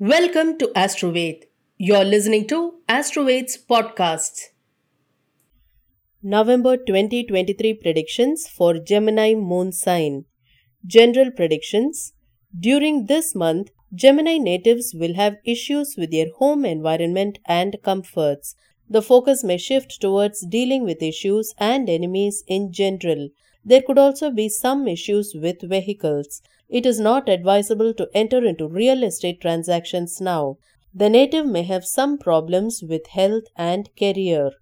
Welcome to Astroved. You're listening to Astroved's podcasts. November 2023 predictions for Gemini moon sign. General predictions. During this month, Gemini natives will have issues with their home environment and comforts. The focus may shift towards dealing with issues and enemies in general. There could also be some issues with vehicles. It is not advisable to enter into real estate transactions now. The native may have some problems with health and career.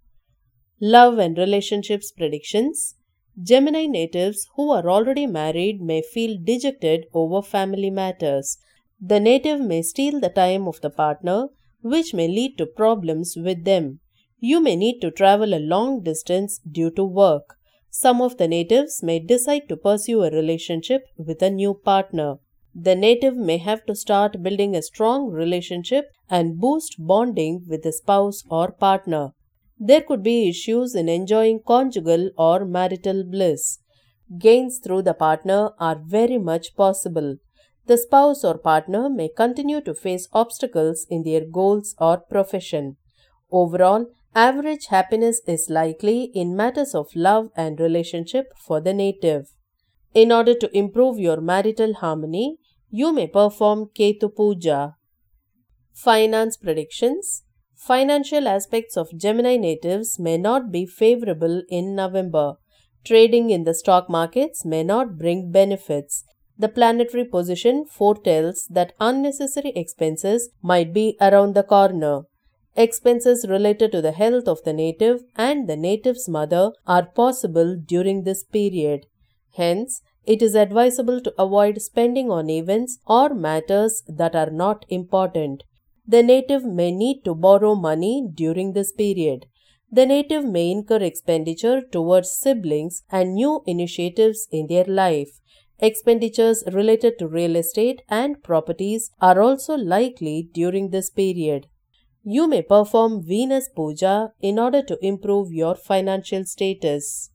Love and relationships predictions. Gemini natives who are already married may feel dejected over family matters. The native may steal the time of the partner, which may lead to problems with them. You may need to travel a long distance due to work. Some of the natives may decide to pursue a relationship with a new partner. The native may have to start building a strong relationship and boost bonding with a spouse or partner. There could be issues in enjoying conjugal or marital bliss. Gains through the partner are very much possible. The spouse or partner may continue to face obstacles in their goals or profession. Overall, Average happiness is likely in matters of love and relationship for the native. In order to improve your marital harmony, you may perform Ketu Puja. Finance predictions Financial aspects of Gemini natives may not be favorable in November. Trading in the stock markets may not bring benefits. The planetary position foretells that unnecessary expenses might be around the corner. Expenses related to the health of the native and the native's mother are possible during this period. Hence, it is advisable to avoid spending on events or matters that are not important. The native may need to borrow money during this period. The native may incur expenditure towards siblings and new initiatives in their life. Expenditures related to real estate and properties are also likely during this period. You may perform Venus Puja in order to improve your financial status.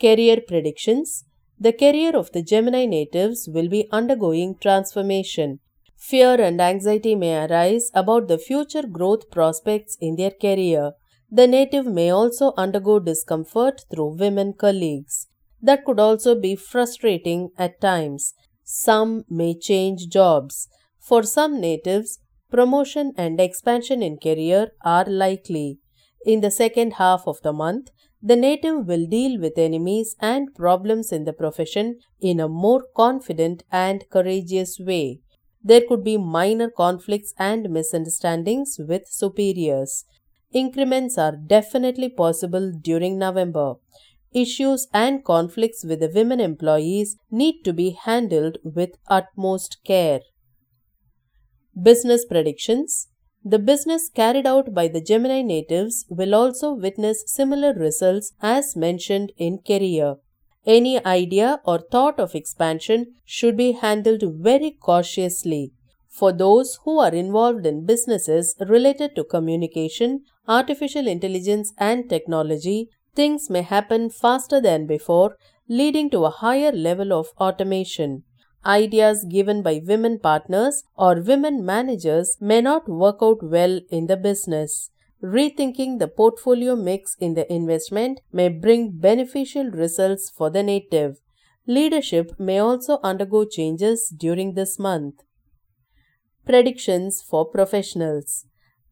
Career predictions The career of the Gemini natives will be undergoing transformation. Fear and anxiety may arise about the future growth prospects in their career. The native may also undergo discomfort through women colleagues. That could also be frustrating at times. Some may change jobs. For some natives, promotion and expansion in career are likely. In the second half of the month, the native will deal with enemies and problems in the profession in a more confident and courageous way. There could be minor conflicts and misunderstandings with superiors. Increments are definitely possible during November. Issues and conflicts with the women employees need to be handled with utmost care. Business predictions The business carried out by the Gemini natives will also witness similar results as mentioned in career. Any idea or thought of expansion should be handled very cautiously. For those who are involved in businesses related to communication, artificial intelligence, and technology, things may happen faster than before, leading to a higher level of automation. Ideas given by women partners or women managers may not work out well in the business. Rethinking the portfolio mix in the investment may bring beneficial results for the native. Leadership may also undergo changes during this month. Predictions for professionals.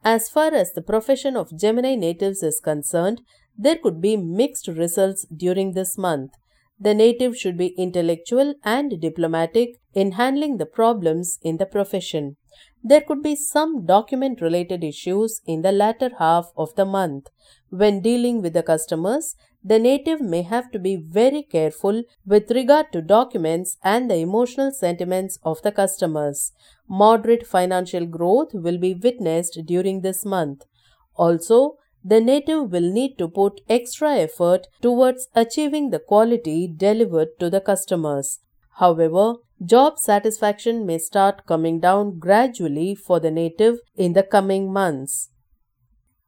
As far as the profession of Gemini natives is concerned, there could be mixed results during this month. The native should be intellectual and diplomatic in handling the problems in the profession. There could be some document related issues in the latter half of the month. When dealing with the customers, the native may have to be very careful with regard to documents and the emotional sentiments of the customers. Moderate financial growth will be witnessed during this month. Also, the native will need to put extra effort towards achieving the quality delivered to the customers. However, job satisfaction may start coming down gradually for the native in the coming months.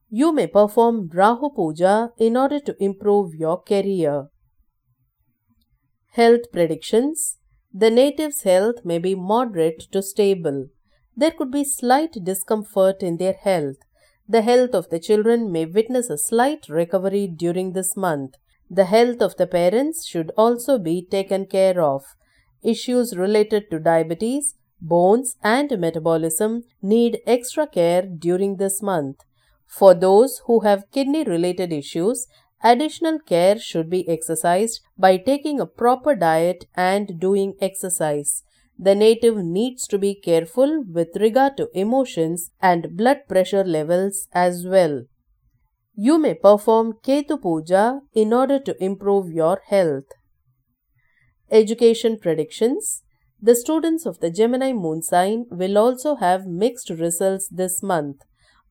You may perform Rahu Puja in order to improve your career. Health predictions The native's health may be moderate to stable. There could be slight discomfort in their health. The health of the children may witness a slight recovery during this month. The health of the parents should also be taken care of. Issues related to diabetes, bones, and metabolism need extra care during this month. For those who have kidney related issues, additional care should be exercised by taking a proper diet and doing exercise. The native needs to be careful with regard to emotions and blood pressure levels as well. You may perform Ketu Puja in order to improve your health. Education predictions The students of the Gemini moon sign will also have mixed results this month.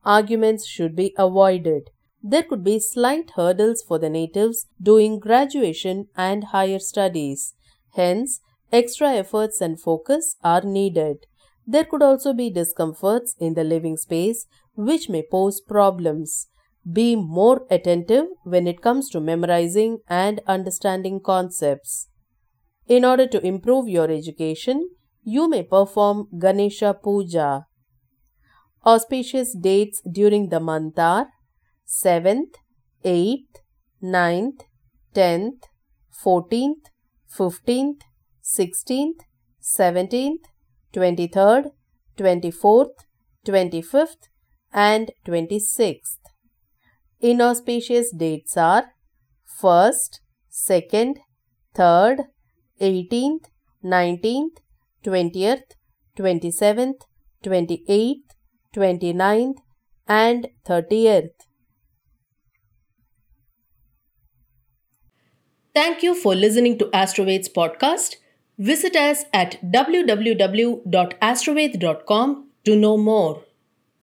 Arguments should be avoided. There could be slight hurdles for the natives doing graduation and higher studies. Hence, extra efforts and focus are needed. There could also be discomforts in the living space which may pose problems. Be more attentive when it comes to memorizing and understanding concepts. In order to improve your education, you may perform Ganesha Puja. Auspicious dates during the month are 7th, 8th, 9th, 10th, 14th, 15th, 16th, 17th, 23rd, 24th, 25th, and 26th. Inauspicious dates are 1st, 2nd, 3rd, 18th, 19th, 20th, 27th, 28th, 29th, and 30th. Thank you for listening to Astroveds podcast. Visit us at www.astroved.com to know more.